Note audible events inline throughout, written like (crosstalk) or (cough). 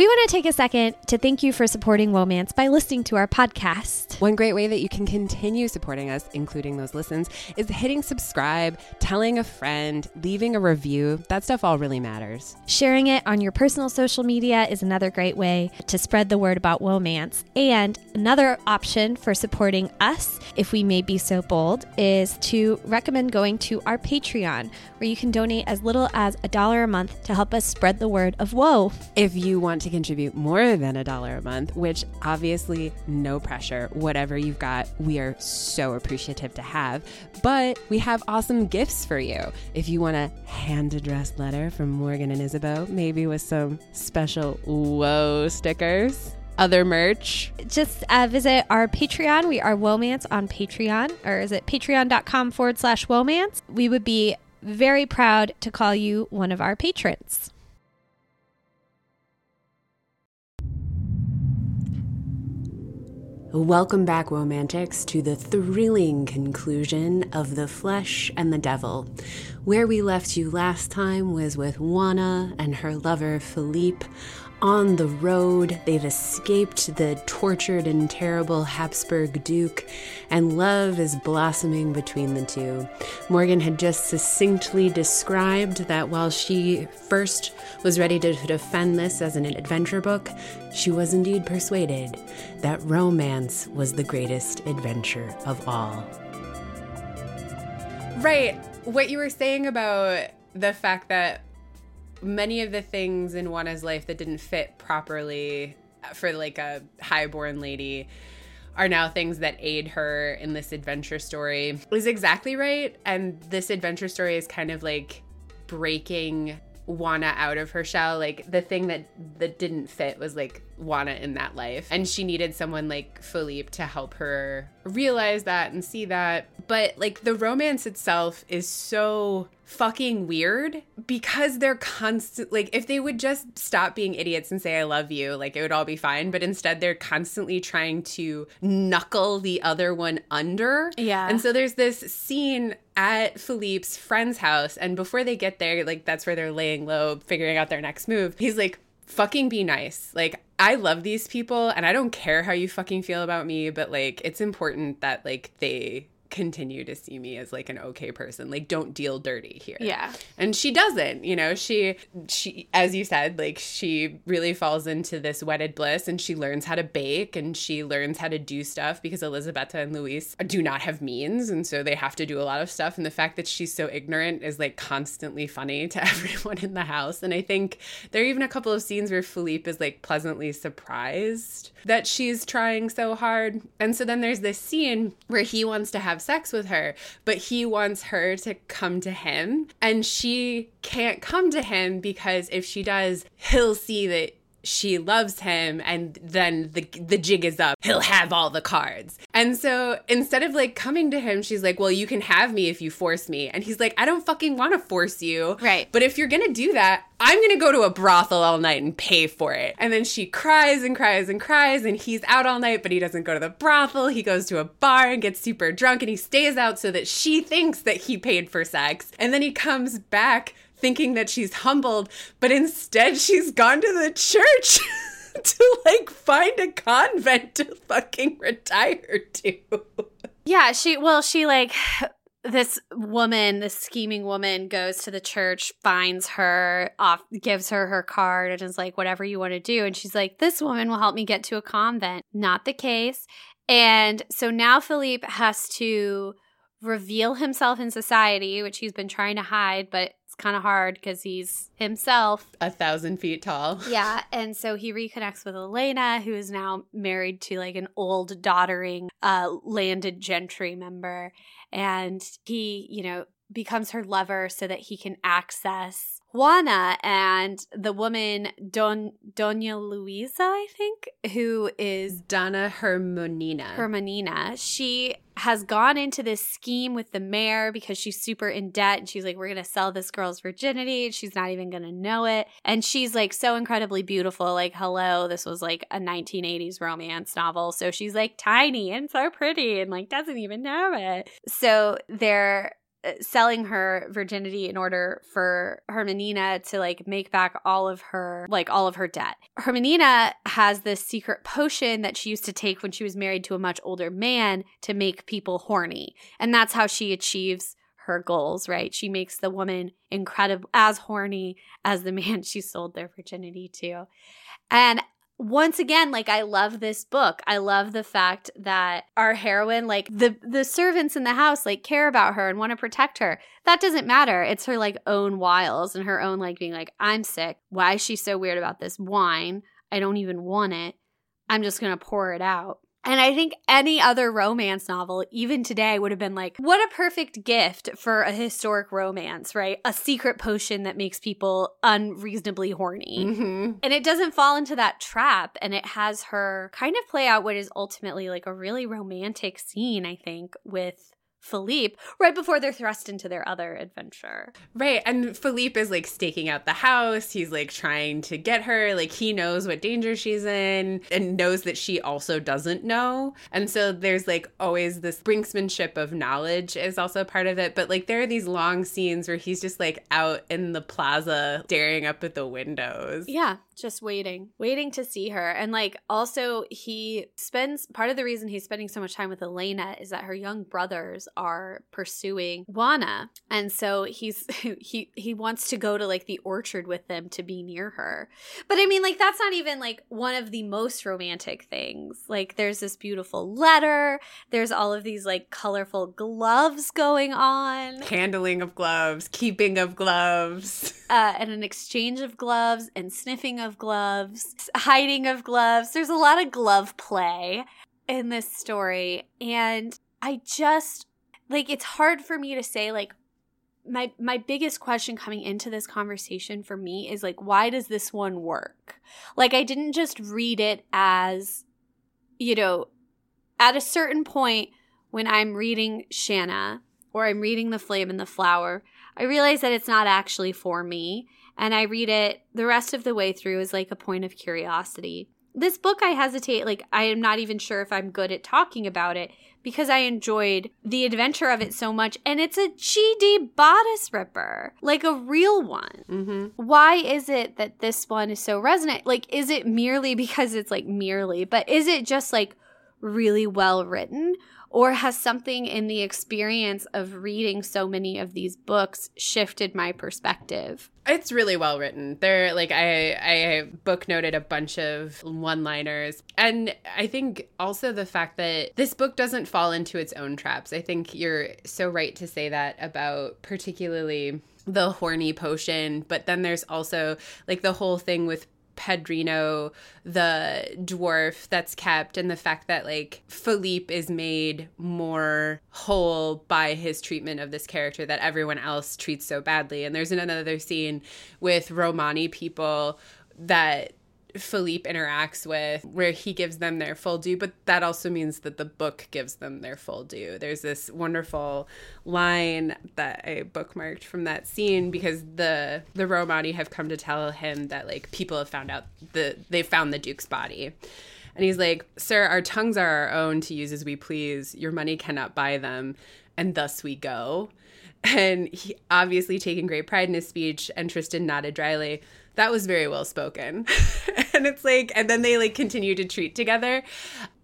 We want to take a second to thank you for supporting Womance by listening to our podcast. One great way that you can continue supporting us, including those listens, is hitting subscribe, telling a friend, leaving a review. That stuff all really matters. Sharing it on your personal social media is another great way to spread the word about Womance. And another option for supporting us, if we may be so bold, is to recommend going to our Patreon, where you can donate as little as a dollar a month to help us spread the word of woe. If you want to contribute more than a dollar a month, which obviously no pressure, whatever you've got, we are so appreciative to have. But we have awesome gifts for you. If you want a hand addressed letter from Morgan and Isabeau, maybe with some special whoa stickers other merch. Just uh, visit our Patreon. We are Womance on Patreon, or is it patreon.com forward slash Womance? We would be very proud to call you one of our patrons. Welcome back, Romantics, to the thrilling conclusion of The Flesh and the Devil. Where we left you last time was with Juana and her lover Philippe on the road. They've escaped the tortured and terrible Habsburg Duke, and love is blossoming between the two. Morgan had just succinctly described that while she first was ready to defend this as an adventure book, she was indeed persuaded that romance was the greatest adventure of all. Right. What you were saying about the fact that many of the things in Juana's life that didn't fit properly for like a highborn lady are now things that aid her in this adventure story is exactly right. And this adventure story is kind of like breaking Juana out of her shell. Like the thing that that didn't fit was like Juana in that life. And she needed someone like Philippe to help her realize that and see that. But like the romance itself is so fucking weird because they're constant like if they would just stop being idiots and say I love you, like it would all be fine, but instead they're constantly trying to knuckle the other one under. Yeah. And so there's this scene at Philippe's friend's house and before they get there, like that's where they're laying low, figuring out their next move. He's like fucking be nice. Like I love these people and I don't care how you fucking feel about me, but like it's important that like they continue to see me as like an okay person. Like don't deal dirty here. Yeah. and she doesn't you know? She she as you said like she really falls into this wedded bliss and she learns how to bake and she learns how to do stuff because elizabetta and luis do not have means. And so they have to do a lot of stuff. And the fact that she's so ignorant is like constantly funny to (laughs) everyone in the house. And i think there are even a couple of scenes where philippe is like pleasantly surprised that she's trying so hard. And so then there's this scene where he wants to have sex with her but he wants her to come to him. And she can't come to him because if she does he'll see that she loves him and then the the jig is up. He'll have all the cards. And so instead of like coming to him she's like well you can have me if you force me. And he's like i don't fucking want to force you. Right. but if you're gonna do that i'm gonna go to a brothel all night and pay for it. And then she cries and cries and cries and he's out all night but he doesn't go to the brothel. He goes to a bar and gets super drunk and he stays out so that she thinks that he paid for sex. And then he comes back thinking that she's humbled, but instead she's gone to the church (laughs) to like find a convent to fucking retire to. Yeah, she well, she like this woman, this scheming woman goes to the church, finds her, off gives her her card and is like whatever you want to do and she's like this woman will help me get to a convent. Not the case. And so now Philippe has to reveal himself in society, which he's been trying to hide, but it's kind of hard because he's himself. A thousand feet tall. (laughs) Yeah, and so he reconnects with Elena, who is now married to like an old, doddering, uh, landed gentry member, and he, you know, becomes her lover so that he can access Juana and the woman Don Doña Luisa, I think, who is Donna Hermonina. Hermanina. She has gone into this scheme with the mayor because she's super in debt and she's like, We're gonna sell this girl's virginity and she's not even gonna know it. And she's like so incredibly beautiful. Like, hello, this was like a 1980s romance novel. So she's like tiny and so pretty and like doesn't even know it. So they're Uh, selling her virginity in order for Hermanina to like make back all of her like all of her debt. Hermanina has this secret potion that she used to take when she was married to a much older man to make people horny. And that's how she achieves her goals, right? She makes the woman incredible as horny as the (laughs) man she sold their virginity to. And once again like i love this book. I love the fact that our heroine like the the servants in the house like care about her and want to protect her. That doesn't matter. It's her like own wiles and her own like being like i'm sick. Why is she so weird about this wine? I don't even want it. I'm just gonna pour it out and I think any other romance novel, even today, would have been like, what a perfect gift for a historic romance, right? A secret potion that makes people unreasonably horny. Mm-hmm. And it doesn't fall into that trap. And it has her kind of play out what is ultimately like a really romantic scene, I think, with Philippe right before they're thrust into their other adventure. Right. And Philippe is like staking out the house. He's like trying to get her. Like he knows what danger she's in and knows that she also doesn't know. And so there's like always this brinksmanship of knowledge is also part of it. But like there are these long scenes where he's just like out in the plaza staring up at the windows. Yeah just waiting, waiting to see her. And like also he spends part of the reason he's spending so much time with Elena is that her young brothers are pursuing Juana. And so he's (laughs) he he wants to go to like the orchard with them to be near her. But I mean like that's not even like one of the most romantic things. Like there's this beautiful letter, there's all of these like colorful gloves going on. Handling of gloves, keeping of gloves. (laughs) Uh, and an exchange of gloves and sniffing of gloves, hiding of gloves. There's a lot of glove play in this story. And I just like it's hard for me to say like my my biggest question coming into this conversation for me is like why does this one work? Like I didn't just read it as you know at a certain point when I'm reading Shanna or I'm reading The Flame and the Flower, I realize that it's not actually for me. And I read it the rest of the way through as like a point of curiosity. This book, I hesitate, like, I am not even sure if I'm good at talking about it because I enjoyed the adventure of it so much. And it's a GD bodice ripper, like a real one. Mm-hmm. Why is it that this one is so resonant? Like, is it merely because it's like merely, but is it just like really well written? or has something in the experience of reading so many of these books shifted my perspective? It's really well written. There, like I, I book noted a bunch of one-liners, and I think also the fact that this book doesn't fall into its own traps. I think you're so right to say that about particularly the horny potion, but then there's also like the whole thing with Pedrino, the dwarf that's kept, and the fact that like Philippe is made more whole by his treatment of this character that everyone else treats so badly. And there's another scene with Romani people that Philippe interacts with, where he gives them their full due, but that also means that the book gives them their full due. There's this wonderful line that I bookmarked from that scene because the the Romani have come to tell him that like people have found out the they found the Duke's body. And he's like, Sir, our tongues are our own to use as we please. Your money cannot buy them, and thus we go. (laughs) And he obviously taking great pride in his speech, and Tristan nodded dryly that was very well spoken. (laughs) and it's like, and then they like continue to treat together.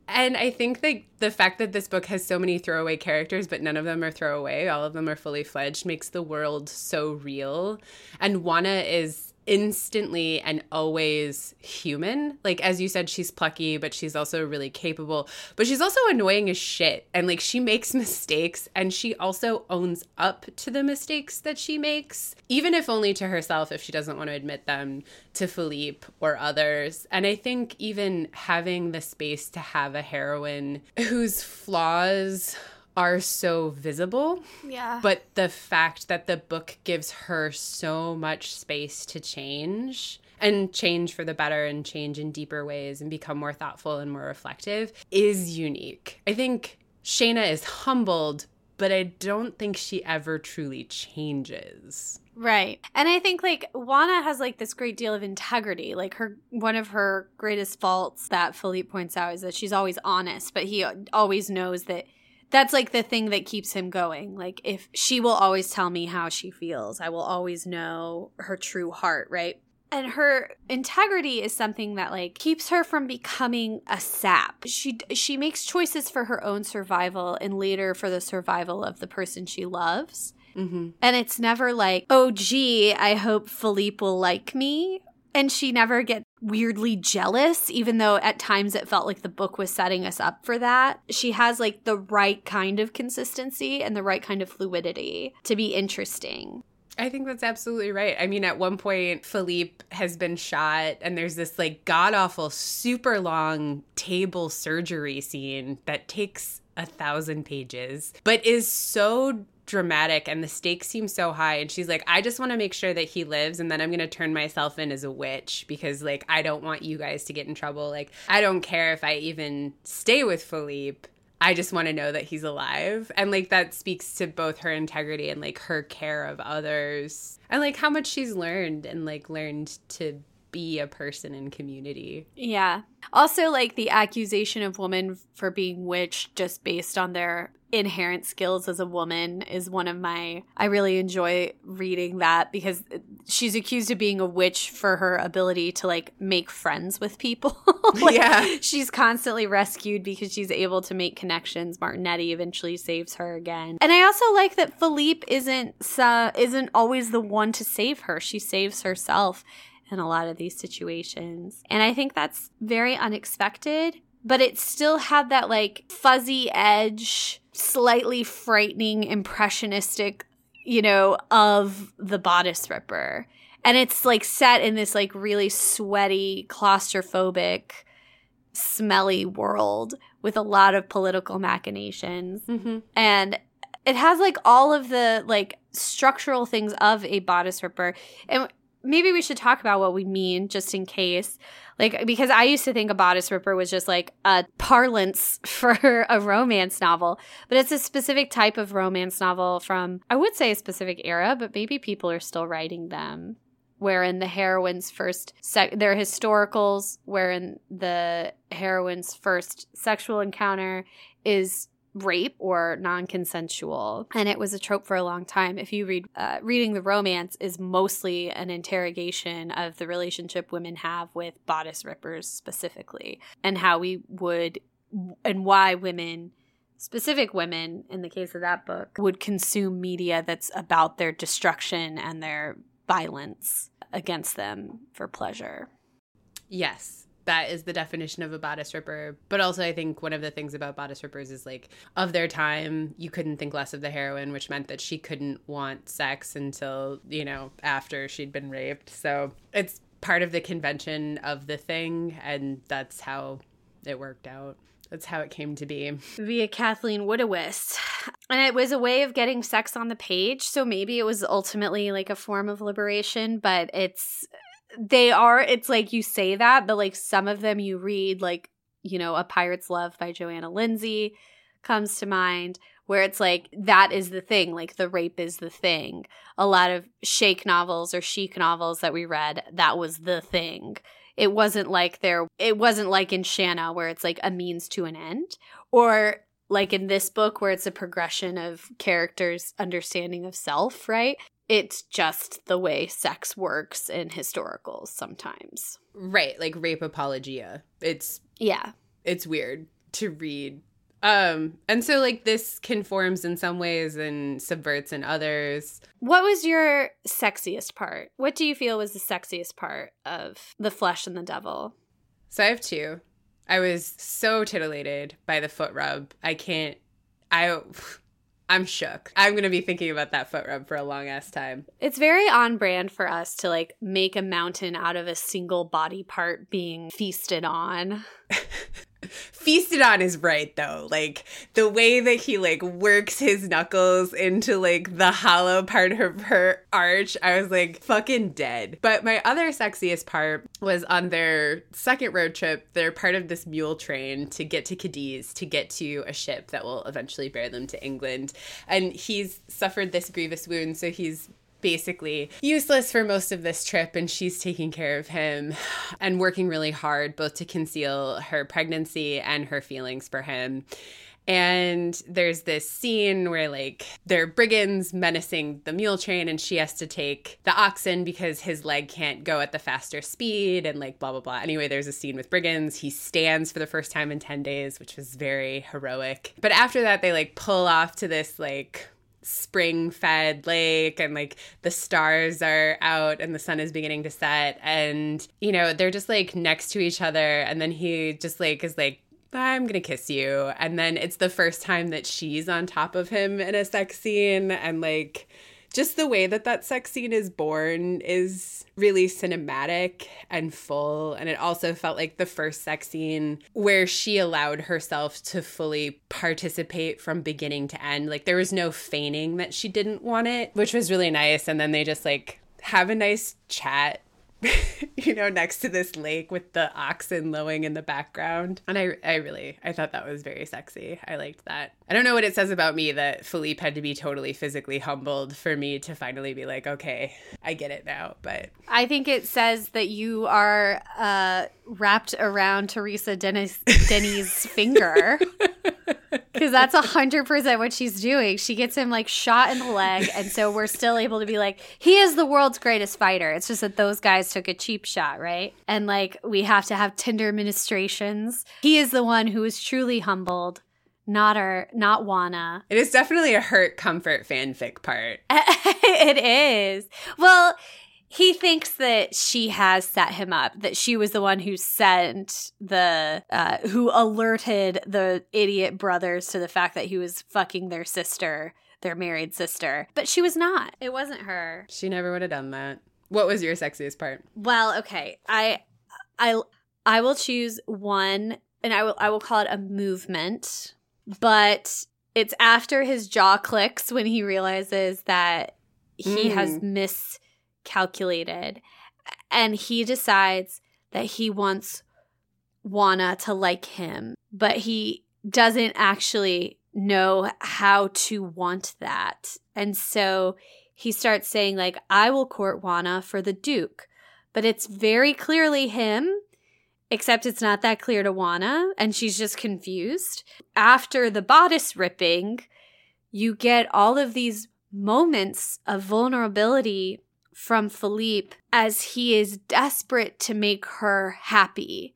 And I think that the fact that this book has so many throwaway characters, but none of them are throwaway, all of them are fully fledged, makes the world so real. And Juana is instantly and always human. Like as you said, she's plucky, but she's also really capable. But she's also annoying as shit. And like she makes (laughs) mistakes and she also owns up to the mistakes that she makes, even if only to herself if she doesn't want to admit them to Philippe or others. And I think even having the space to have a heroine whose flaws are so visible. Yeah. But the fact that the book gives her so much space to change and change for the better and change in deeper ways and become more thoughtful and more reflective is unique. I think Shanna is humbled, but I don't think she ever truly changes. Right. And I think like Juana has like this great deal of integrity. Like her one of her greatest faults that Philippe points out is that she's always honest, but he always knows that that's like the thing that keeps him going. Like if she will always tell me how she feels, I will always know her true heart, right? And her integrity is something that like keeps her from becoming a sap. She she makes choices for her own survival and later for the survival of the person she loves. Mm-hmm. And it's never like, oh, gee, I hope Philippe will like me. And she never gets weirdly jealous, even though at times it felt like the book was setting us up for that. She has like the right kind of consistency and the right kind of fluidity to be interesting. I think that's absolutely right. I mean, at one point, Philippe has been shot, and there's this like god awful, super long table surgery scene that takes a thousand pages, but is so dramatic and the stakes seem so high. And she's like i just want to make sure that he lives and then i'm going to turn myself in as a witch because like i don't want you guys to get in trouble. Like i don't care if i even stay with philippe. I just want to know that he's alive. And like that speaks to both her integrity and like her care of others and like how much she's learned and like learned to be a person in community. Yeah. Also, like the accusation of women for being witch just based on their inherent skills as a woman is one of my I really enjoy reading that because she's accused of being a witch for her ability to like make friends with people. (laughs) like, (laughs) yeah. She's constantly rescued because she's able to make connections. Martinetti eventually saves her again. And I also like that Philippe isn't uh, isn't always the one to save her. She saves herself in a lot of these situations. And I think that's very unexpected, but it still had that like fuzzy edge slightly frightening, impressionistic, you know, of the bodice ripper. And it's like set in this like really sweaty, claustrophobic, smelly world with a lot of political machinations. Mm-hmm. And it has like all of the like structural things of a bodice ripper. And maybe we should talk about what we mean just in case. Like, because I used to think a bodice ripper was just like a parlance (laughs) for a romance novel, but it's a specific type of romance novel from, I would say, a specific era, but maybe people are still writing them. Wherein the heroine's first, sec- they're historicals, wherein the heroine's first sexual encounter is rape or non-consensual. And it was a trope for a long time. If you read uh, reading the romance is mostly an interrogation of the relationship women have with bodice rippers specifically and how we would and why women specific women in the case of that book would consume media that's about their destruction and their violence against them for pleasure. Yes that is the definition of a bodice ripper. But also, I think one of the things about bodice rippers is like, of their time, you couldn't think less of the heroine, which meant that she couldn't want sex until, you know, after she'd been raped. So it's part of the convention of the thing, and that's how it worked out. That's how it came to be. Via Kathleen Woodiwiss. And it was a way of getting sex on the page. So maybe it was ultimately like a form of liberation, but it's they are it's like you say that but like some of them you read like you know a pirate's love by johanna lindsey comes to mind where it's like that is the thing like the rape is the thing. A lot of shake novels or chic novels that we read that was the thing. It wasn't like there it wasn't like in shanna where it's like a means to an end or like in this book where it's a progression of characters understanding of self right it's just the way sex works in historicals sometimes. Right, like rape apologia. It's yeah. It's weird to read. Um and so like this conforms in some ways and subverts in others. What was your sexiest part? What do you feel was the sexiest part of The Flesh and the Devil? So I have two. I was so titillated by the foot rub. I can't I I'm shook. I'm going to be thinking about that foot rub for a long ass time. It's very on brand for us to like make a mountain out of a single body part being feasted on. (laughs) feasted on is right though. Like the way that he like works his knuckles into like the hollow part of her arch i was like fucking dead. But my other sexiest part was on their second road trip they're part of this mule train to get to cadiz to get to a ship that will eventually bear them to england. And he's suffered this grievous wound so he's basically useless for most of this trip and she's taking care of him and working really hard both to conceal her pregnancy and her feelings for him And there's this scene where like they're brigands menacing the mule train and she has to take the oxen because his leg can't go at the faster speed and like blah blah blah. Anyway, there's a scene with brigands. He stands for the first time in 10 days, which was very heroic. But after that they like pull off to this like spring fed lake and like the stars are out and the sun is beginning to set and you know they're just like next to each other and then he just like is like I'm gonna kiss you. And then it's the first time that she's on top of him in a sex scene. And like, just the way that that sex scene is born is really cinematic and full. And it also felt like the first sex scene where she allowed herself to fully participate from beginning to end. Like, there was no feigning that she didn't want it, which was really nice. And then they just like have a nice chat (laughs) you know, next to this lake with the oxen lowing in the background. And I, I really, I thought that was very sexy. I liked that. I don't know what it says about me that Philippe had to be totally physically humbled for me to finally be like, okay, I get it now. But I think it says that you are uh, wrapped around Teresa Dennis, Denny's (laughs) finger. Because that's a hundred percent what she's doing. She gets him like shot in the leg, and so we're still able to be like, he is the world's greatest fighter. It's just that those guys took a cheap shot, right? And like we have to have tender ministrations. He is the one who is truly humbled, not our, not Juana. It is definitely a hurt comfort fanfic part. (laughs) it is. Well, he thinks that she has set him up that she was the one who sent the uh, who alerted the idiot brothers to the fact that he was fucking their sister their married sister but she was not it wasn't her she never would have done that what was your sexiest part well okay i i i will choose one and i will i will call it a movement but it's after his jaw clicks when he realizes that he mm. has miscalculated. And he decides that he wants Juana to like him, but he doesn't actually know how to want that. And so he starts saying, like, I will court Juana for the Duke. But it's very clearly him, except it's not that clear to Juana, and she's just confused. After the bodice ripping, you get all of these moments of vulnerability from Philippe as he is desperate to make her happy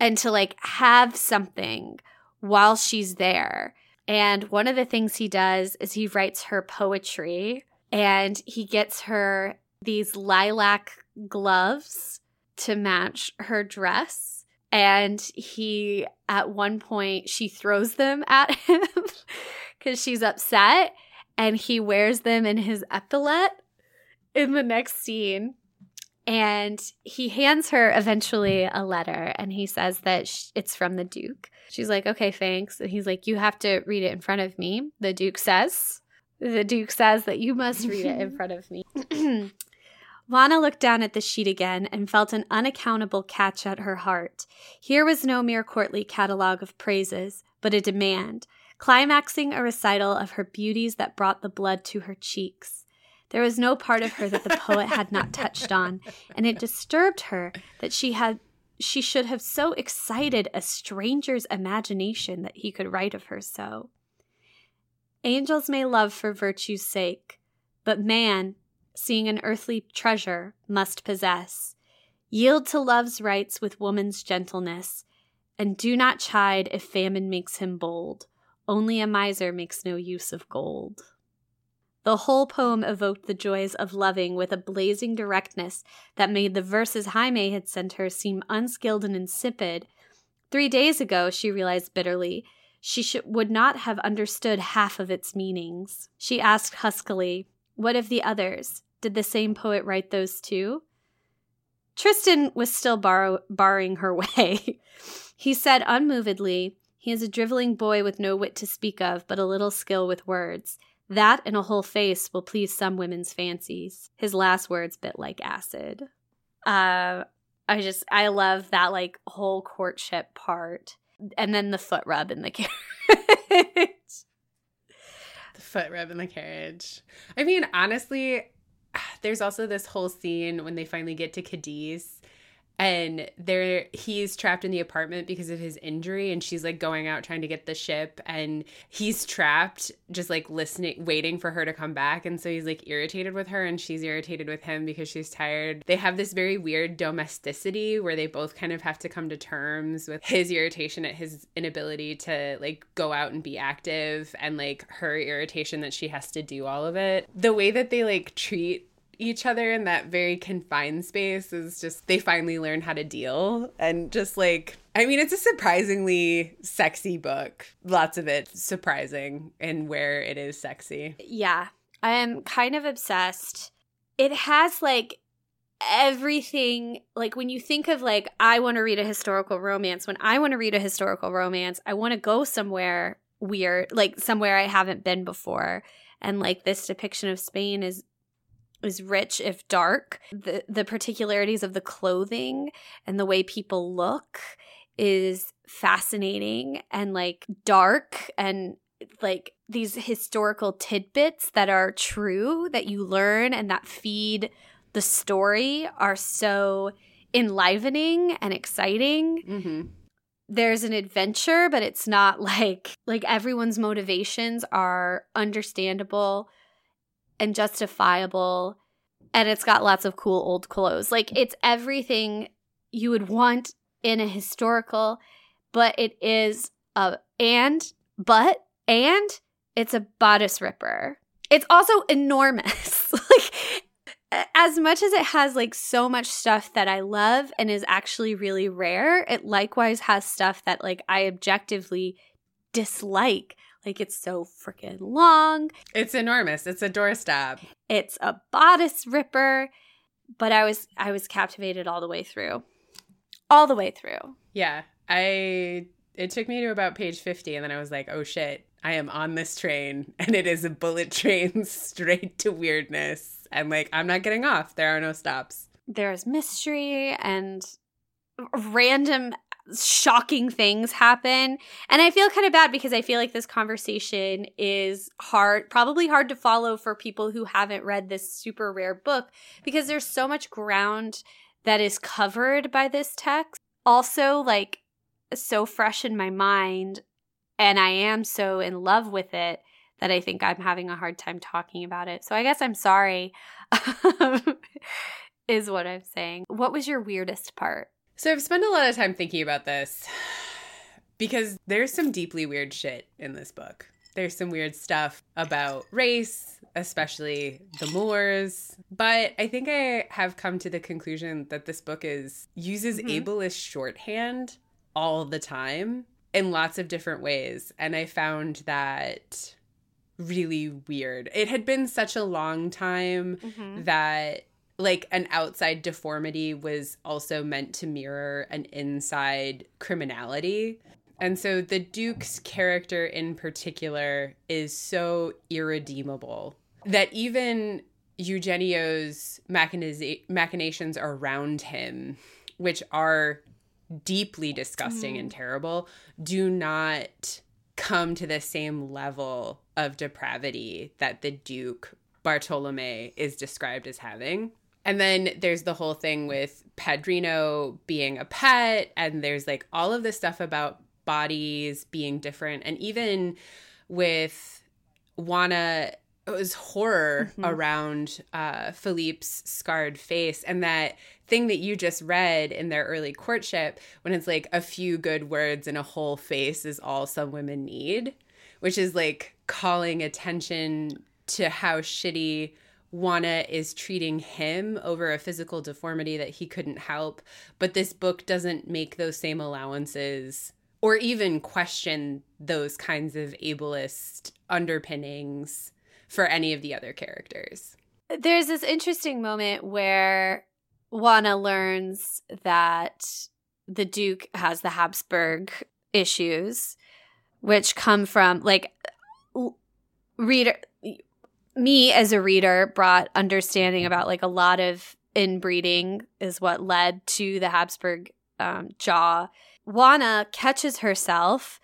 and to like have something while she's there. And one of the things he does is he writes her poetry and he gets her these lilac gloves to match her dress. And he, at one point, she throws them at (laughs) him because she's upset and he wears them in his epaulette in the next scene. And he hands her eventually a letter and he says that sh- it's from the duke. She's like okay thanks. And he's like you have to read it in front of me the duke says the duke says that you must read it in (laughs) front of me (clears throat) Lana looked down at the sheet again and felt an unaccountable catch at her heart. Here was no mere courtly catalogue of praises, but a demand, climaxing a recital of her beauties that brought the blood to her cheeks. There was no part of her that the poet had not touched on, and it disturbed her that she had she should have so excited a stranger's imagination that he could write of her so. Angels may love for virtue's sake, but man, seeing an earthly treasure, must possess. Yield to love's rights with woman's gentleness, and do not chide if famine makes him bold. Only a miser makes no use of gold. The whole poem evoked the joys of loving with a blazing directness that made the verses Jaime had sent her seem unskilled and insipid. Three days ago, she realized bitterly, she sh- would not have understood half of its meanings. She asked huskily, What of the others? Did the same poet write those too? Tristan was still bar- barring her (laughs) way. he said unmovedly, He is a driveling boy with no wit to speak of, but a little skill with words. That and a whole face will please some women's fancies. His last words bit like acid. Uh, I just, I love that like whole courtship part. And then the foot rub in the (laughs) carriage. the foot rub in the carriage. I mean, honestly, (sighs) there's also this whole scene when they finally get to Cadiz and there he's trapped in the apartment because of his injury and she's like going out trying to get the ship and he's trapped just like listening waiting for her to come back and so he's like irritated with her and she's irritated with him because she's tired. They have this very weird domesticity where they both kind of have to come to terms with his irritation at his inability to like go out and be active and like her irritation that she has to do all of it. The way that they like treat each other in that very confined space is just they finally learn how to deal and just like I mean it's a surprisingly sexy book. Lots of it surprising in where it is sexy. Yeah. I am kind of obsessed. It has like everything like when you think of like I want to read a historical romance, when I want to read a historical romance, I want to go somewhere weird, like somewhere I haven't been before. And like this depiction of Spain is is rich if dark. The the particularities of the clothing and the way people look is fascinating and like dark and like these historical tidbits that are true that you learn and that feed the story are so enlivening and exciting. Mm-hmm. There's an adventure, but it's not like like everyone's motivations are understandable and justifiable and it's got lots of cool old clothes. Like it's everything you would want in a historical, but it is a and but and it's a bodice ripper. It's also enormous. (laughs) like as much as it has like so much stuff that I love and is actually really rare, it likewise has stuff that like I objectively dislike. Like it's so freaking long. It's enormous. It's a doorstop. It's a bodice ripper, but I was I was captivated all the way through. All the way through. Yeah. I it took me to about page 50 and then I was like, "Oh shit. I am on this train (laughs) and it is a bullet train (laughs) straight to weirdness." And like, I'm not getting off. There are no stops. There's mystery and random shocking things happen. And I feel kind of bad because I feel like this conversation is hard, probably hard to follow for people who haven't read this super rare book because there's so much ground that is covered by this text. Also, like, so fresh in my mind, and I am so in love with it that I think I'm having a hard time talking about it. So I guess I'm sorry, (laughs) is what I'm saying. What was your weirdest part? So I've spent a lot of time thinking about this (sighs) because there's some deeply weird shit in this book. There's some weird stuff about race, especially the Moors. But I think I have come to the conclusion that this book is uses mm-hmm. ableist shorthand all the time in lots of different ways. And I found that really weird. It had been such a long time mm-hmm. that like an outside deformity was also meant to mirror an inside criminality. And so the Duke's character in particular is so irredeemable that even Eugenio's machinations around him, which are deeply disgusting mm. and terrible, do not come to the same level of depravity that the Duke Bartolome is described as having. And then there's the whole thing with Pedrino being a pet, and there's like all of this stuff about bodies being different, and even with Juana it was horror mm-hmm. around uh, Philippe's scarred face, and that thing that you just read in their early courtship, when it's like a few good words and a whole face is all some women need, which is like calling attention to how shitty Juana is treating him over a physical deformity that he couldn't help. But this book doesn't make those same allowances or even question those kinds of ableist underpinnings for any of the other characters. There's this interesting moment where Juana learns that the Duke has the Habsburg issues, which come from like reader me as a reader brought understanding about like a lot of inbreeding is what led to the Habsburg um, jaw. Juana catches herself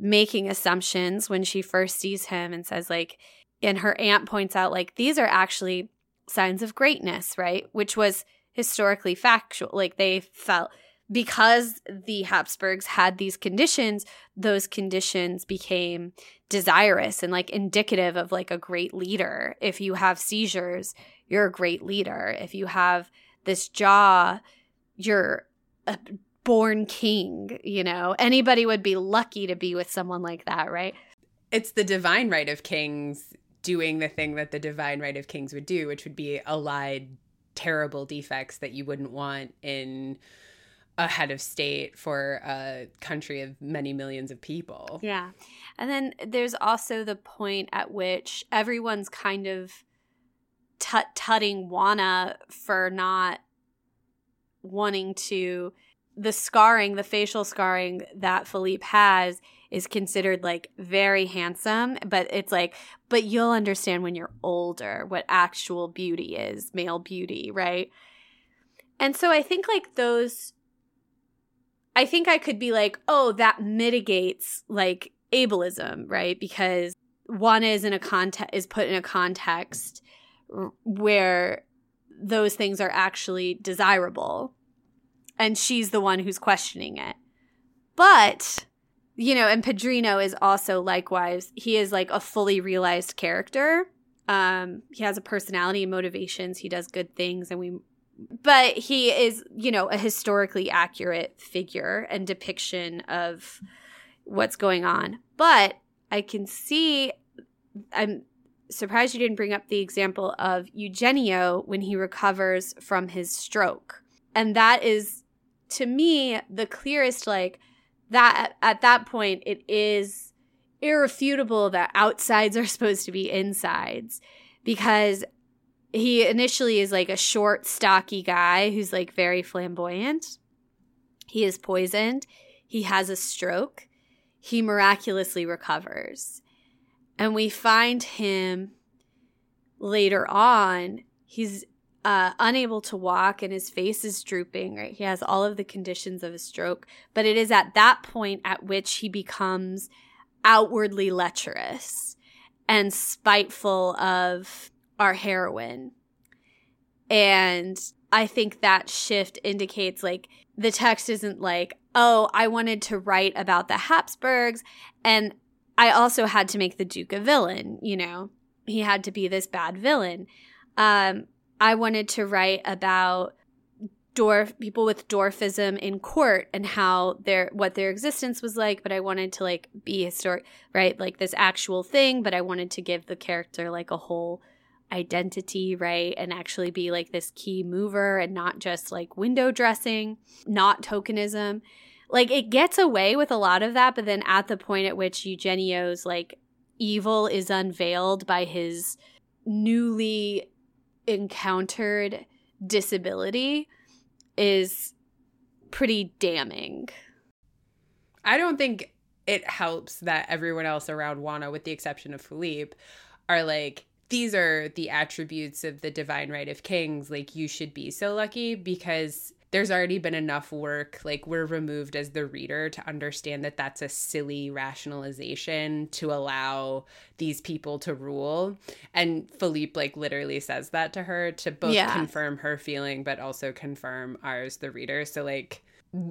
making assumptions when she first sees him and says like and her aunt points out like these are actually signs of greatness right which was historically factual. Like they felt because the Habsburgs had these conditions, those conditions became desirous and like indicative of like a great leader. If you have seizures, you're a great leader. If you have this jaw, you're a born king, you know. Anybody would be lucky to be with someone like that, right? It's the divine right of kings doing the thing that the divine right of kings would do, which would be allied terrible defects that you wouldn't want in a head of state for a country of many millions of people. Yeah. And then there's also the point at which everyone's kind of tut tutting Juana for not wanting to the scarring, the facial scarring that Philippe has is considered like very handsome, but it's like, but you'll understand when you're older what actual beauty is, male beauty, right? And so I think like those I think I could be like, oh, that mitigates like ableism, right? Because one is in a context is put in a context where those things are actually desirable, and she's the one who's questioning it. But you know, and Pedrino is also likewise. He is like a fully realized character. Um, he has a personality and motivations. He does good things, and we but he is, you know, a historically accurate figure and depiction of what's going on. But I can see, I'm surprised you didn't bring up the example of Eugenio when he recovers from his stroke. And that is, to me, the clearest, like, that at that point, it is irrefutable that outsides are (laughs) supposed to be insides because he initially is like a short, stocky guy who's like very flamboyant. He is poisoned. He has a stroke. He miraculously recovers. And we find him later on. He's uh, unable to walk and his face is drooping, right? He has all of the conditions of a stroke. But it is at that point at which he becomes outwardly lecherous and spiteful of our heroine. And I think that shift indicates like the text isn't like, oh, I wanted to write about the Habsburgs and I also had to make the Duke a villain, you know. He had to be this bad villain. Um, I wanted to write about dwarf people with dwarfism in court and how their what their existence was like but i wanted to like be historic right like this actual thing but i wanted to give the character like a whole identity, right? And actually be like this key mover and not just like window dressing, not tokenism. Like it gets away with a lot of that, but then at the point at which Eugenio's like evil is unveiled by his newly encountered disability is pretty damning. I don't think it helps that everyone else around Juana, with the exception of Philippe, are like these are the attributes of the divine right of kings like you should be so lucky because there's already been enough work like we're removed as the reader to understand that that's a silly rationalization to allow these people to rule and philippe like literally says that to her to both yeah. confirm her feeling but also confirm ours the reader so like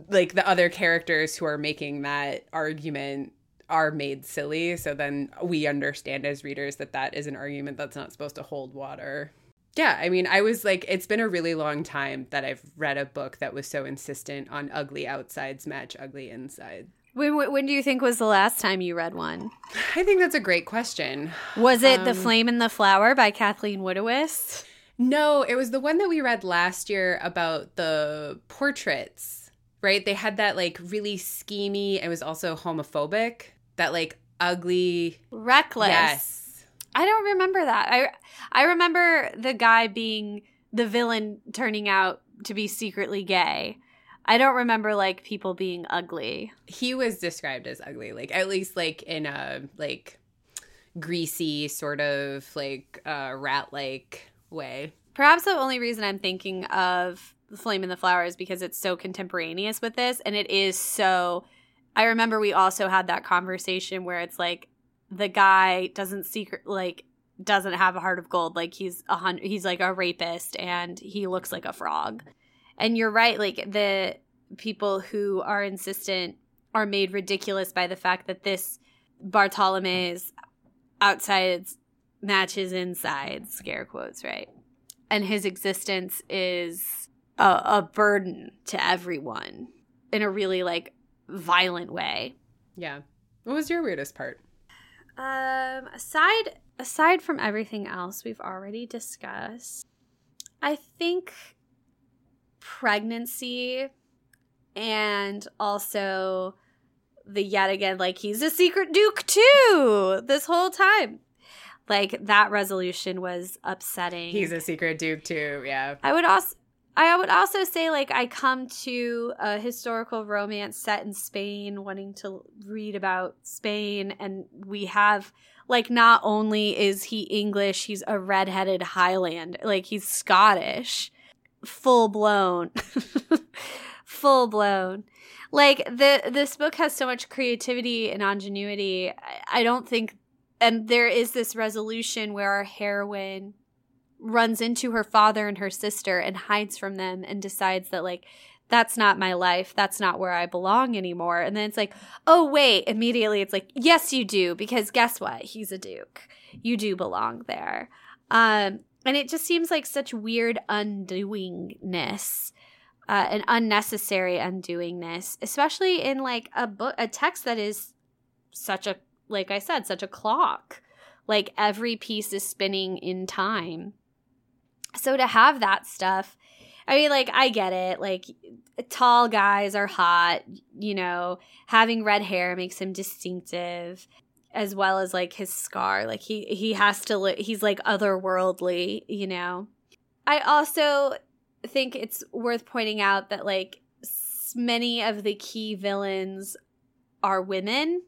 like the other characters who are making that argument are made silly. So then we understand as readers that that is an argument that's not supposed to hold water. Yeah, I mean, I was like, it's been a really long time that I've read a book that was so insistent on ugly outsides match ugly inside. When, when do you think was the last time you read one? I think that's a great question. Was it um, The Flame and the Flower by Kathleen Woodiwiss? No, it was the one that we read last year about the portraits, right? They had that like really schemy, it was also homophobic that like ugly reckless. Yes. I don't remember that. I I remember the guy being the villain turning out to be secretly gay. I don't remember like people being ugly. He was described as ugly, like at least like in a like greasy sort of like uh, rat like way. Perhaps the only reason I'm thinking of the Flame and the Flower is because it's so contemporaneous with this and it is so I remember we also had that conversation where it's like the guy doesn't secret like doesn't have a heart of gold. Like he's a hundred, he's like a rapist and he looks like a frog. And you're right. Like the people who are insistent are made ridiculous by the fact that this Bartolome's outsides matches inside, scare quotes, right? And his existence is a, a burden to everyone in a really like violent way. Yeah. What was your weirdest part? Um, aside aside from everything else we've already discussed, I think pregnancy and also the yet again like he's a secret duke too this whole time like that resolution was upsetting He's a secret duke too. Yeah. i would also i would also say like i come to a historical romance set in spain wanting to read about spain and we have like not only is he english he's a redheaded highland like he's scottish. Full blown (laughs) full blown like the this book has so much creativity and ingenuity. I, I don't think and there is this resolution where our heroine runs into her father and her sister and hides from them and decides that like that's not my life. That's not where i belong anymore. And then it's like oh wait immediately it's like yes you do because guess what? He's a duke. You do belong there. Um and it just seems like such weird undoingness uh, an unnecessary undoingness especially in like a book a text that is such a like i said such a clock. Like every piece is spinning in time so to have that stuff i mean like i get it like tall guys are hot you know having red hair makes him distinctive as well as like his scar like he he has to li- he's like otherworldly you know. I also think it's worth pointing out that like many of the key villains are women.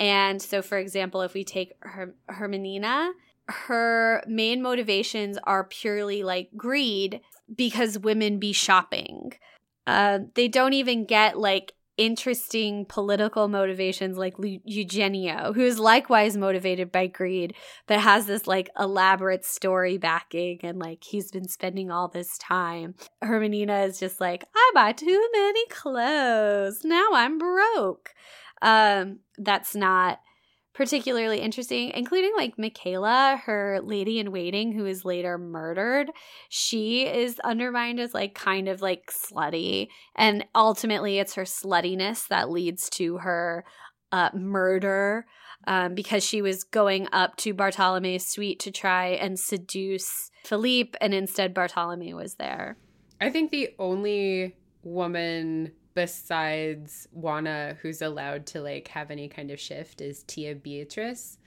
And so for example if we take her hermanina her main motivations are purely like greed because women be shopping uh, they don't even get like interesting political motivations like Eugenio, who is likewise motivated by greed, but has this like elaborate story backing and like he's been spending all this time. Hermanina is just like, I buy too many clothes. Now I'm broke. Um, that's not particularly interesting, including like Michaela, her lady in waiting, who is later murdered. She is undermined as like kind of like slutty. And ultimately, it's her sluttiness that leads to her uh, murder um, because she was going up to Bartolome's suite to try and seduce Philippe, and instead, Bartolome was there. I think the only woman besides Juana who's allowed to like have any kind of shift is Tia Beatrice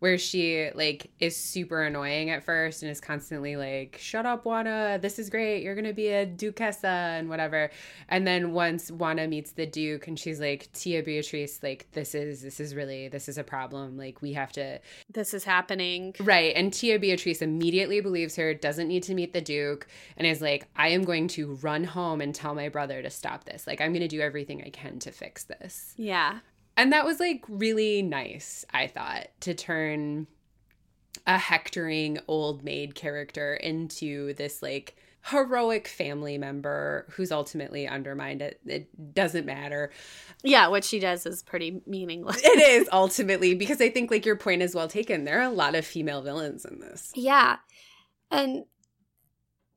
where she like is super annoying at first and is constantly like shut up Juana this is great you're going to be a duchessa and whatever and then once Juana meets the duke and she's like Tia Beatrice like this is this is really this is a problem like we have to This is happening. Right. And Tia Beatrice immediately believes her, doesn't need to meet the Duke, and is like, I am going to run home and tell my brother to stop this. Like, I'm going to do everything I can to fix this. Yeah. And that was like really nice, I thought, to turn a hectoring old maid character into this like heroic family member who's ultimately undermined. It, it doesn't matter. Yeah, what she does is pretty meaningless. It is (laughs) ultimately because I think like your point is well taken. There are a lot of female villains in this. Yeah. And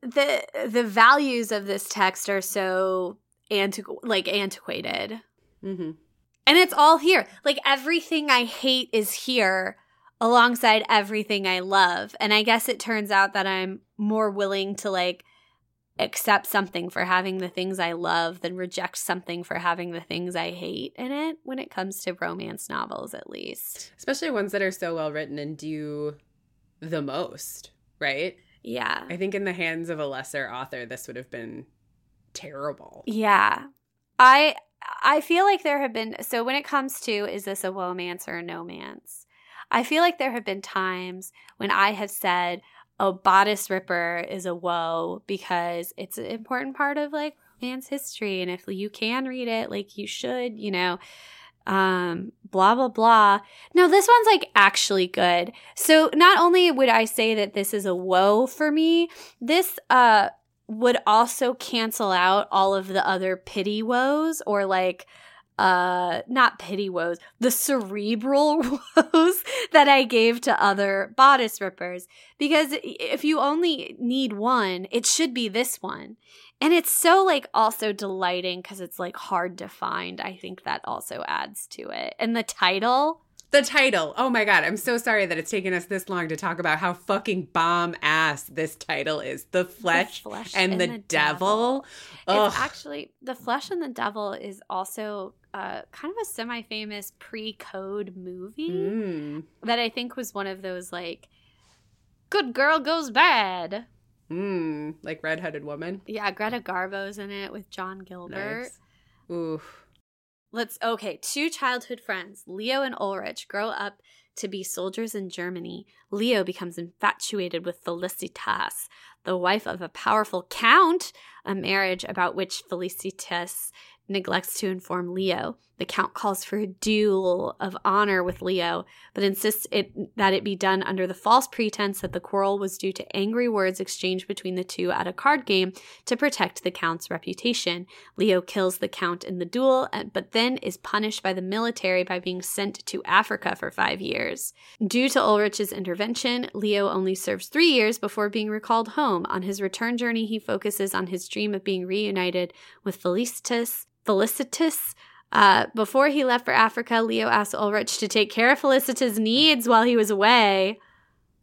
the the values of this text are so antiqu- like antiquated. Mm-hmm. And it's all here. Like everything I hate is here alongside everything I love. And I guess it turns out that I'm more willing to like accept something for having the things I love than reject something for having the things I hate in it when it comes to romance novels at least. especially ones that are so well written and do the most right Yeah. i think in the hands of a lesser author this would have been terrible Yeah. I I feel like there have been so when it comes to is this a romance or a no man's? I feel like there have been times when I have said, a bodice ripper is a woe" because it's an important part of like romance history, and if you can read it, like you should, you know. Um, blah blah blah. No, this one's like actually good. So not only would I say that this is a woe for me, this uh would also cancel out all of the other pity woes or like uh not pity woes the cerebral (laughs) woes that i gave to other bodice rippers. Because if you only need one it should be this one. And it's so like also delighting because it's like hard to find i think that also adds to it. And the title The title. Oh my god, I'm so sorry that it's taken us this long to talk about how fucking bomb ass this title is. The flesh, Flesh and, and the, the devil. Ugh. It's actually the Flesh and the Devil is also uh, kind of a semi-famous pre-code movie Mm. that I think was one of those like good girl goes bad. Mm. Like red-headed woman. Yeah, Greta Garbo's in it with John Gilbert. Nice. Oof. Let's okay, two childhood friends, Leo and Ulrich, grow up to be soldiers in Germany. Leo becomes infatuated with Felicitas, the wife of a powerful count, a marriage about which Felicitas neglects to inform Leo. The count calls for a duel of honor with Leo, but insists it, that it be done under the false pretense that the quarrel was due to angry words exchanged between the two at a card game to protect the count's reputation. Leo kills the count in the duel, uh, but then is punished by the military by being sent to Africa for five years. Due to Ulrich's intervention, Leo only serves three years before being recalled home. On his return journey, he focuses on his dream of being reunited with Felicitas. Felicitas. Uh, before he left for Africa, Leo asked Ulrich to take care of Felicitas' needs while he was away.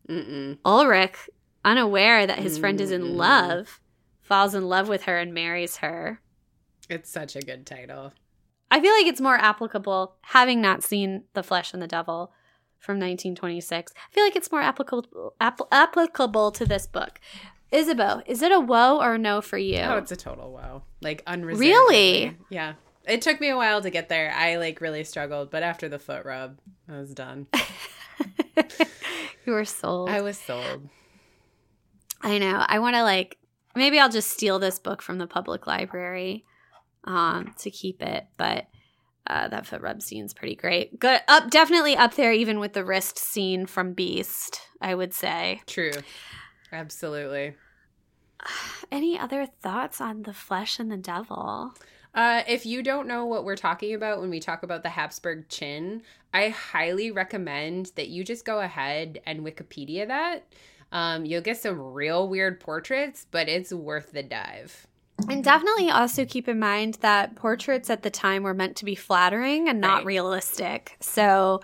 Mm-mm. Ulrich, unaware that his friend is in love, falls in love with her and marries her. It's such a good title. I feel like it's more applicable, having not seen The Flesh and the Devil from 1926. I feel like it's more applicable app- applicable to this book. Isabeau, is it a woe or a no for you? Oh, it's a total wow. Like unreserved. Really? Yeah. It took me a while to get there. I like really struggled, but after the foot rub, I was done. (laughs) you were sold. I was sold. I know. I want to like maybe I'll just steal this book from the public library um to keep it, but uh, that foot rub scene's pretty great. Good up definitely up there even with the wrist scene from Beast, I would say. True. Absolutely. (sighs) Any other thoughts on the flesh and the devil? Uh, if you don't know what we're talking about when we talk about the Habsburg chin, I highly recommend that you just go ahead and Wikipedia that. Um, you'll get some real weird portraits, but it's worth the dive. And definitely also keep in mind that portraits at the time were meant to be flattering and not Right. realistic. So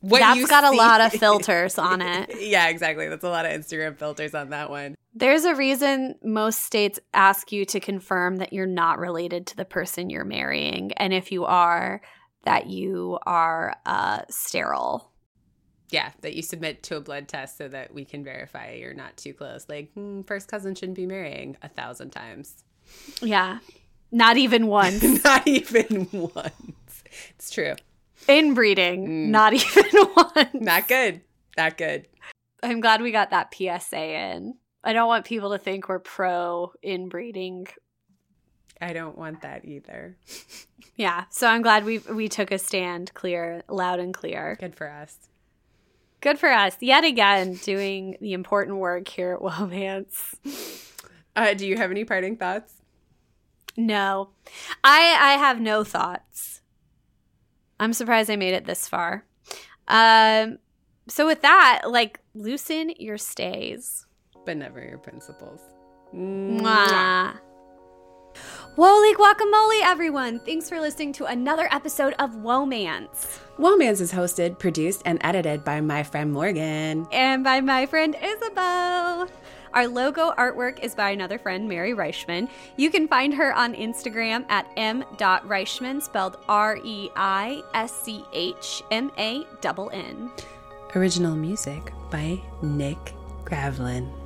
What that's you got a lot of (laughs) filters on it. yeah, exactly. That's a lot of Instagram filters on that one. There's a reason most states ask you to confirm that you're not related to the person you're marrying. And if you are, that you are uh, sterile. Yeah, that you submit to a blood test so that we can verify you're not too close. Like, hmm, first cousin shouldn't be marrying a thousand times. Yeah. Not even once. (laughs) not even once. It's true. Inbreeding. Mm. Not (laughs) even once. Not good. Not good. I'm glad we got that PSA in. I don't want people to think we're pro inbreeding. I don't want that either. (laughs) Yeah, so I'm glad we we took a stand clear, loud and clear. Good for us. Good for us. Yet again, doing the important work here at Womance. Uh, do you have any parting thoughts? No. I I have no thoughts. I'm surprised I made it this far. Um so with that, like loosen your stays. But never your principles. Mwah. Holy guacamole, everyone! Thanks for listening to another episode of Womance. Womance is hosted, produced, and edited by my friend Morgan. And by my friend Isabel. Our logo artwork is by another friend, Mary Reischmann. You can find her on Instagram at m.reischmann, spelled R E I S C H M A N N. Original music by Nick Gravlin.